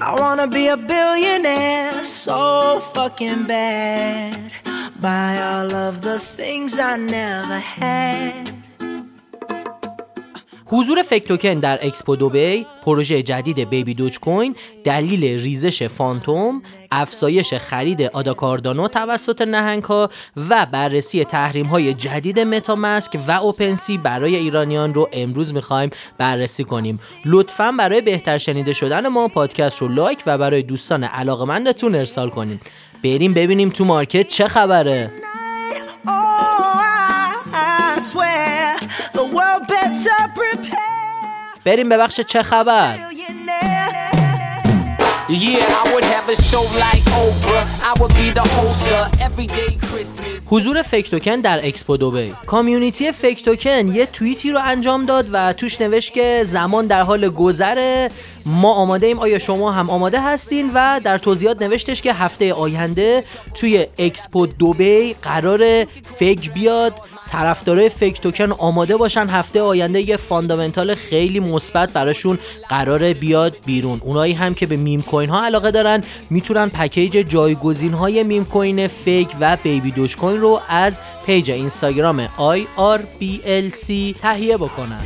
I wanna be a billionaire so fucking bad. Buy all of the things I never had. حضور FEG Token در اکسپو دوبی پروژه جدید Baby Doge Coin دلیل ریزش Fantom افزایش خرید ADA Cardano توسط نهنگ ها و بررسی تحریم های جدید MetaMask و OpenSea برای ایرانیان رو امروز می‌خوایم بررسی کنیم. لطفا برای بهتر شنیده شدن ما پادکست رو لایک و برای دوستان علاقمندتون ارسال کنیم. بریم ببینیم تو مارکت چه خبره. بریم به بخش چه خبر؟ حضور FEG Token در اکسپو دوبی. community FEG Token یه توییتی رو انجام داد و توش نوشت که زمان در حال گذره. ما آماده ایم آیا شما هم آماده هستین؟ و در توضیحات نوشتش که هفته آینده توی اکسپو دوبی قراره FEG بیاد. طرفدارای FEG Token آماده باشن هفته آینده یه fundamental خیلی مثبت براشون قراره بیاد بیرون. اونایی هم که به meme coin ها علاقه دارن می‌تونن پکیج جایگزین های meme coin FEG و Baby Doge Coin رو از پیج اینستاگرام IRBLC تهیه بکنن.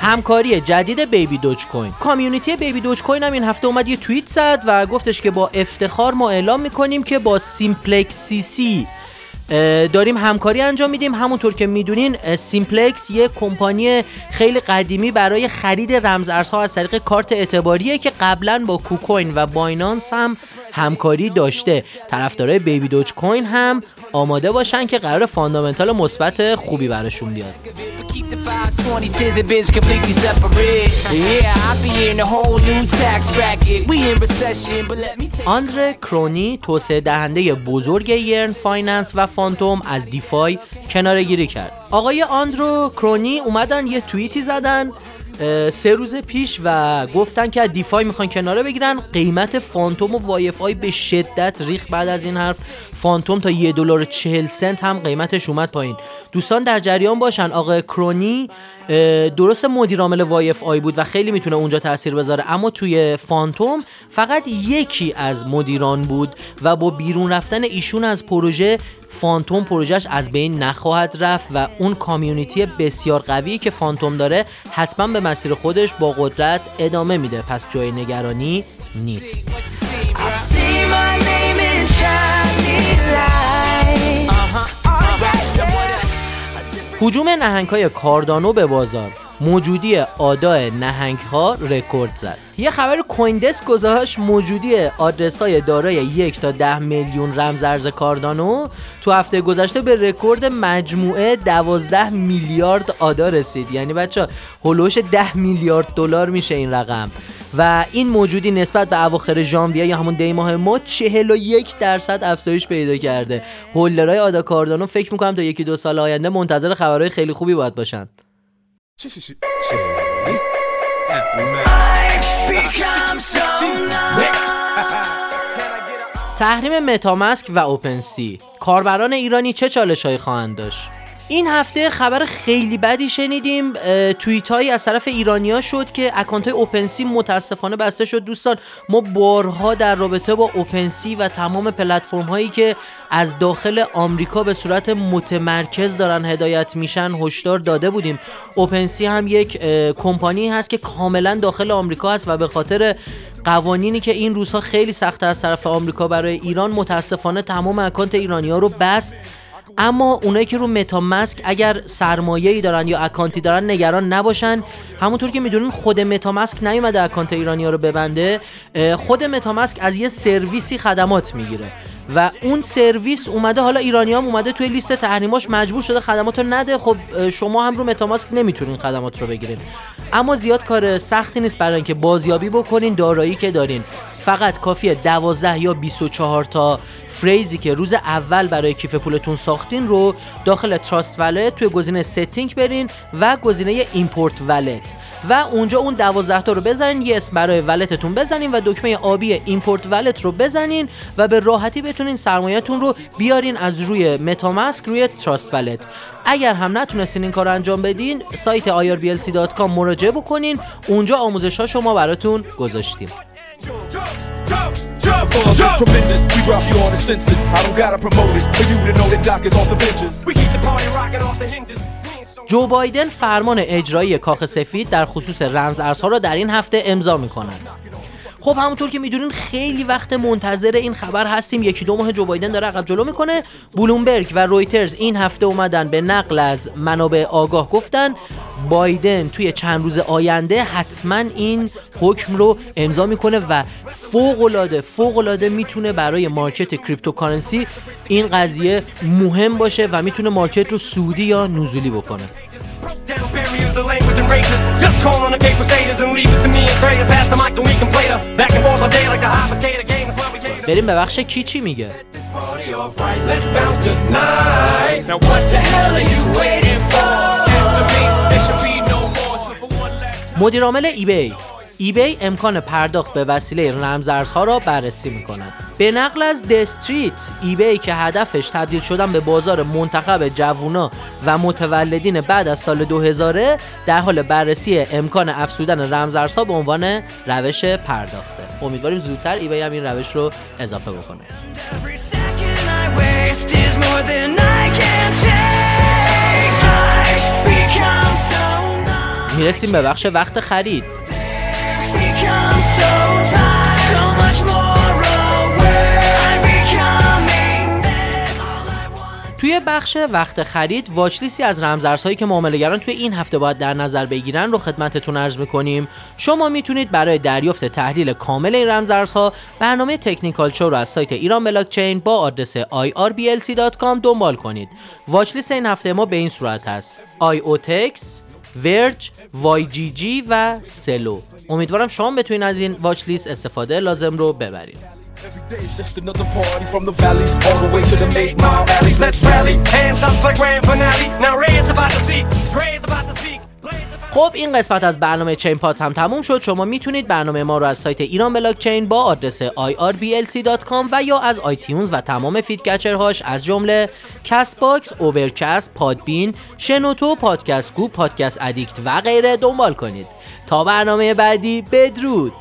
همکاری جدید Baby Doge Coin community Baby Doge Coin هم این هفته اومد یه توییت زد و گفتش که با افتخار ما اعلام می‌کنیم که با Simplex CC اه، داریم همکاری انجام میدیم. همونطور که می‌دونین Simplex یه کمپانی خیلی قدیمی برای خرید رمزارزها از طریق کارت اعتباریه که قبلا با KuCoin و Binance هم همکاری داشته. طرفدارای Baby Doge Coin هم آماده باشن که قراره fundamental مثبت خوبی براشون بیاد. But keep the 520 tens and bins completely separate. Yeah, I'll be in a whole new tax bracket. We in recession, but let me take آندره کرونی توسعه دهنده بزرگ Yearn Finance و Fantom از DeFi کناره گیری کرد آقای آندرو کرونی اومدن یه توییتی زدن سه روز پیش و گفتن که DeFi می‌خوان کناره بگیرن. قیمت Fantom و YFI به شدت ریخت بعد از این حرف. Fantom تا یه دلار چهل سنت هم قیمتش اومد پایین. دوستان در جریان باشن. آقای کرونی درست مدیر عامل YFI بود و خیلی می‌تونه اونجا تاثیر بذاره اما توی Fantom فقط یکی از مدیران بود و با بیرون رفتن ایشون از پروژه Fantom پروژهش از بین نخواهد رفت و اون community بسیار قوی که Fantom داره حتما به مسیر خودش با قدرت ادامه میده. پس جای نگرانی نیست. See my name in shining lights. Alright, yeah. هجوم نهنگ های Cardano به بازار. موجودی ADA ی نهنگ ها رکورد زد. یه خبر CoinDesk گذاشت موجودی آدرس های دارای یک تا ده میلیون رمزارز Cardano تو هفته گذشته به رکورد مجموعه 12 میلیارد ADA رسید. یعنی بچه هلوش 10 میلیارد دلار میشه این رقم. و این موجودی نسبت به اواخر ژانویه یا همون دی ماه ما 41 درصد افزایش پیدا کرده. هولدرهای آدا کاردانو فکر می‌کنم تا یکی دو سال آینده منتظر خبرهای خیلی خوبی باید باشن. تحریم متامسک و اوپنسی کاربران ایرانی چه چالش هایی خواهند داشت؟ این هفته خبر خیلی بدی شنیدیم توییت هایی از طرف ایرانیا شد که اکانت های OpenSea متاسفانه بسته شد. دوستان ما بارها در رابطه با OpenSea و تمام پلتفرم هایی که از داخل آمریکا به صورت متمرکز دارن هدایت میشن هشدار داده بودیم. OpenSea هم یک کمپانی هست که کاملا داخل آمریکا هست و به خاطر قوانینی که این روزها خیلی سخت از طرف آمریکا برای ایران متاسفانه تمام اکانت ایرانی ها رو بست. اما اونایی که رو MetaMask اگر سرمایه‌ای دارن یا اکانتی دارن نگران نباشن. همونطور که می‌دونین خود MetaMask نیومده اکانت ایرانی ها رو ببنده. خود MetaMask از یه سرویسی خدمات می‌گیره. و اون سرویس اومده حالا ایرانی هم اومده توی لیست تحریماش مجبور شده خدمات رو نده. خب شما هم رو MetaMask نمی‌تونین خدمات رو بگیرین. اما زیاد کار سختی نیست برای اینکه بازیابی بکنین دارایی که دارین. فقط کافیه 12 یا 24 تا phrase ی که روز اول برای کیف پولتون ساختین رو داخل Trust Wallet توی گزینه setting برین و گزینه import wallet و اونجا اون 12 تا رو بزنین یه اسم برای wallet تون بزنین و دکمه آبی import ولت رو بزنین و به راحتی بتونین سرمایه‌تون رو بیارین از روی MetaMask روی Trust Wallet اگر هم نتونستین این کار انجام بدین سایت irblc.com مراجعه بکنین. اونجا آموزش ها شما براتون گذاشتیم. Jump on this tremendous. We drop you on the senses. I don't gotta promote it for you to know that Doc is off the benches. We keep the party rocking off the hinges. جو بایدن فرمان اجرایی کاخ سفید در خصوص رمز ارزها را در این هفته امضا می کنند. خب همونطور که می‌دونین خیلی وقت منتظر این خبر هستیم. یکی دو ماه جو بایدن داره عقب جلو می‌کنه. بلومبرگ و رویترز این هفته اومدن به نقل از منابع آگاه گفتن. بایدن توی چند روز آینده حتما این حکم رو امضا می‌کنه و فوق العاده فوق العاده می‌تونه برای market cryptocurrency این قضیه مهم باشه و می‌تونه market رو صعودی یا نزولی بکنه. Races. Just call on the gay crusaders and leave it to me and to pass the mic and we can play the back and forth all day like a hot potato game. بریم به بخش کی چی میگه this party off right. Let's bounce tonight. Now what the hell are you waiting for? After me, there should be no more. So for one last مدیرعامل ایبی ایبی امکان پرداخت به وسیله رمزارزها را بررسی می کند. به نقل از دستریت ایبی که هدفش تبدیل شدن به بازار منتخب جوونا و متولدین بعد از سال 2000 در حال بررسی امکان افزودن رمزارزها به عنوان روش پرداخته. امیدواریم زودتر ایبی هم این روش رو اضافه بکنه. می‌رسیم به بخش وقت خرید. توی بخش وقت خرید واچلیستی از رمزارزهایی که معاملهگران توی این هفته باید در نظر بگیرن رو خدمتتون عرض می‌کنیم. شما می‌تونید برای دریافت تحلیل کامل این رمزارزها برنامه تکنیکال شو رو از سایت ایران بلاکچین با آدرس irblc.com دنبال کنید. watchlist این هفته ما به این صورت هست. IOTX ورج، YGG و Celo امیدوارم شما بتونید از این watchlist استفاده لازم رو ببرید. خب این قسمت از برنامه ChainPod هم تموم شد. شما می‌تونید برنامه ما رو از سایت ایران بلاک چین با آدرس irblc.com و یا از iTunes و تمام podcatcher هاش از جمله Castbox، Overcast، Podbean، شنوتو، Podcast Go، Podcast Addict و غیره دنبال کنید. تا برنامه بعدی بدرود.